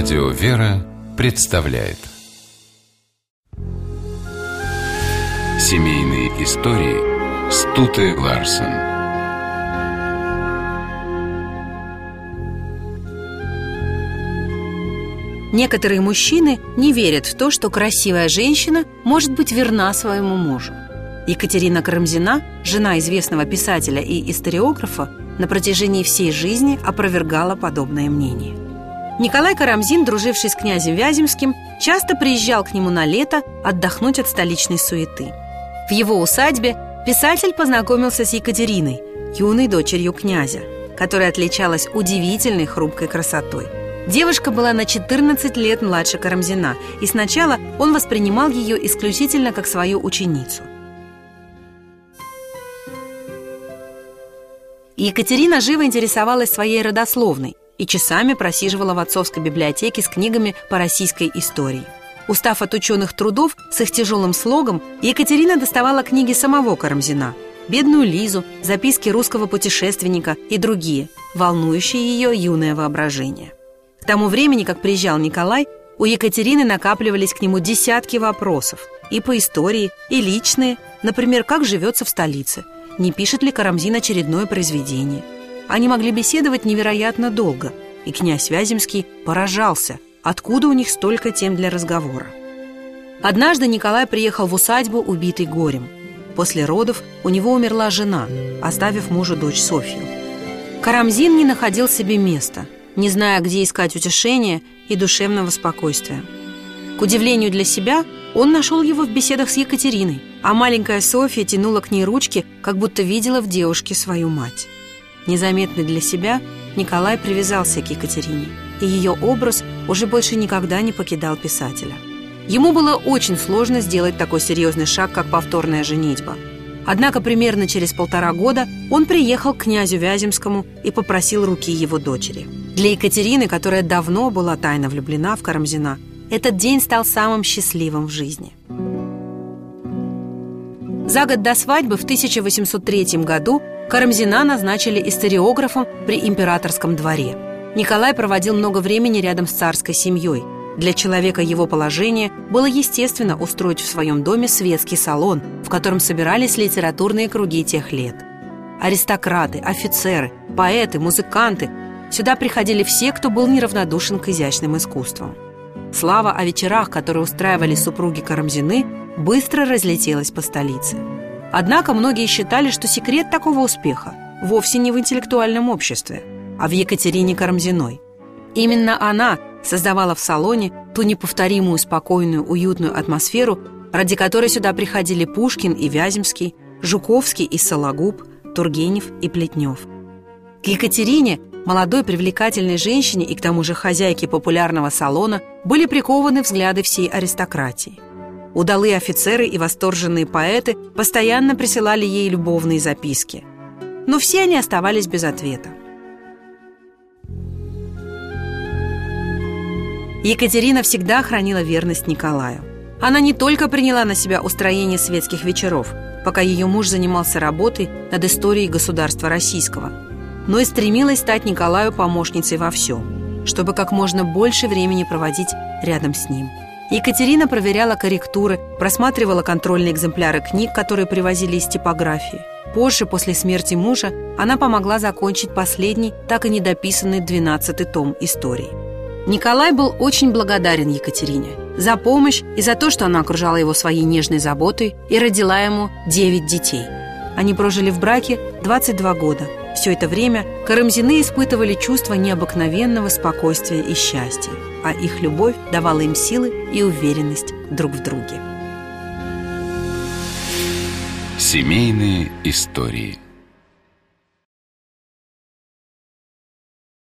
Радио «Вера» представляет Семейные истории Стуты Ларсен Некоторые мужчины не верят в то, что красивая женщина может быть верна своему мужу. Екатерина Карамзина, жена известного писателя и историографа, на протяжении всей жизни опровергала подобное мнение. Николай Карамзин, друживший с князем Вяземским, часто приезжал к нему на лето отдохнуть от столичной суеты. В его усадьбе писатель познакомился с Екатериной, юной дочерью князя, которая отличалась удивительной хрупкой красотой. Девушка была на 14 лет младше Карамзина, и сначала он воспринимал ее исключительно как свою ученицу. Екатерина живо интересовалась своей родословной и часами просиживала в отцовской библиотеке с книгами по российской истории. Устав от ученых трудов с их тяжелым слогом, Екатерина доставала книги самого Карамзина «Бедную Лизу», «Записки русского путешественника» и другие, волнующие ее юное воображение. К тому времени, как приезжал Николай, у Екатерины накапливались к нему десятки вопросов и по истории, и личные, например, как живется в столице, не пишет ли Карамзин очередное произведение – они могли беседовать невероятно долго, и князь Вяземский поражался, откуда у них столько тем для разговора. Однажды Николай приехал в усадьбу, убитый горем. После родов у него умерла жена, оставив мужу дочь Софью. Карамзин не находил себе места, не зная, где искать утешения и душевного спокойствия. К удивлению для себя, он нашел его в беседах с Екатериной, а маленькая Софья тянула к ней ручки, как будто видела в девушке свою мать. Незаметно для себя Николай привязался к Екатерине, и ее образ уже больше никогда не покидал писателя. Ему было очень сложно сделать такой серьезный шаг, как повторная женитьба. Однако примерно через полтора года он приехал к князю Вяземскому и попросил руки его дочери. Для Екатерины, которая давно была тайно влюблена в Карамзина, этот день стал самым счастливым в жизни. За год до свадьбы в 1803 году Карамзина назначили историографом при императорском дворе. Николай проводил много времени рядом с царской семьей. Для человека его положения было естественно устроить в своем доме светский салон, в котором собирались литературные круги тех лет. Аристократы, офицеры, поэты, музыканты – сюда приходили все, кто был неравнодушен к изящным искусствам. Слава о вечерах, которые устраивали супруги Карамзины, быстро разлетелась по столице. Однако многие считали, что секрет такого успеха вовсе не в интеллектуальном обществе, а в Екатерине Карамзиной. Именно она создавала в салоне ту неповторимую, спокойную, уютную атмосферу, ради которой сюда приходили Пушкин и Вяземский, Жуковский и Сологуб, Тургенев и Плетнев. К Екатерине, молодой привлекательной женщине и к тому же хозяйке популярного салона, были прикованы взгляды всей аристократии. Удалые офицеры и восторженные поэты постоянно присылали ей любовные записки. Но все они оставались без ответа. Екатерина всегда хранила верность Николаю. Она не только приняла на себя устроение светских вечеров, пока ее муж занимался работой над историей государства российского, но и стремилась стать Николаю помощницей во всем, чтобы как можно больше времени проводить рядом с ним – Екатерина проверяла корректуры, просматривала контрольные экземпляры книг, которые привозили из типографии. Позже, после смерти мужа, она помогла закончить последний, так и недописанный двенадцатый том истории. Николай был очень благодарен Екатерине за помощь и за то, что она окружала его своей нежной заботой и родила ему девять детей. Они прожили в браке 22 года. Все это время Карамзины испытывали чувство необыкновенного спокойствия и счастья а их любовь давала им силы и уверенность друг в друге. Семейные истории –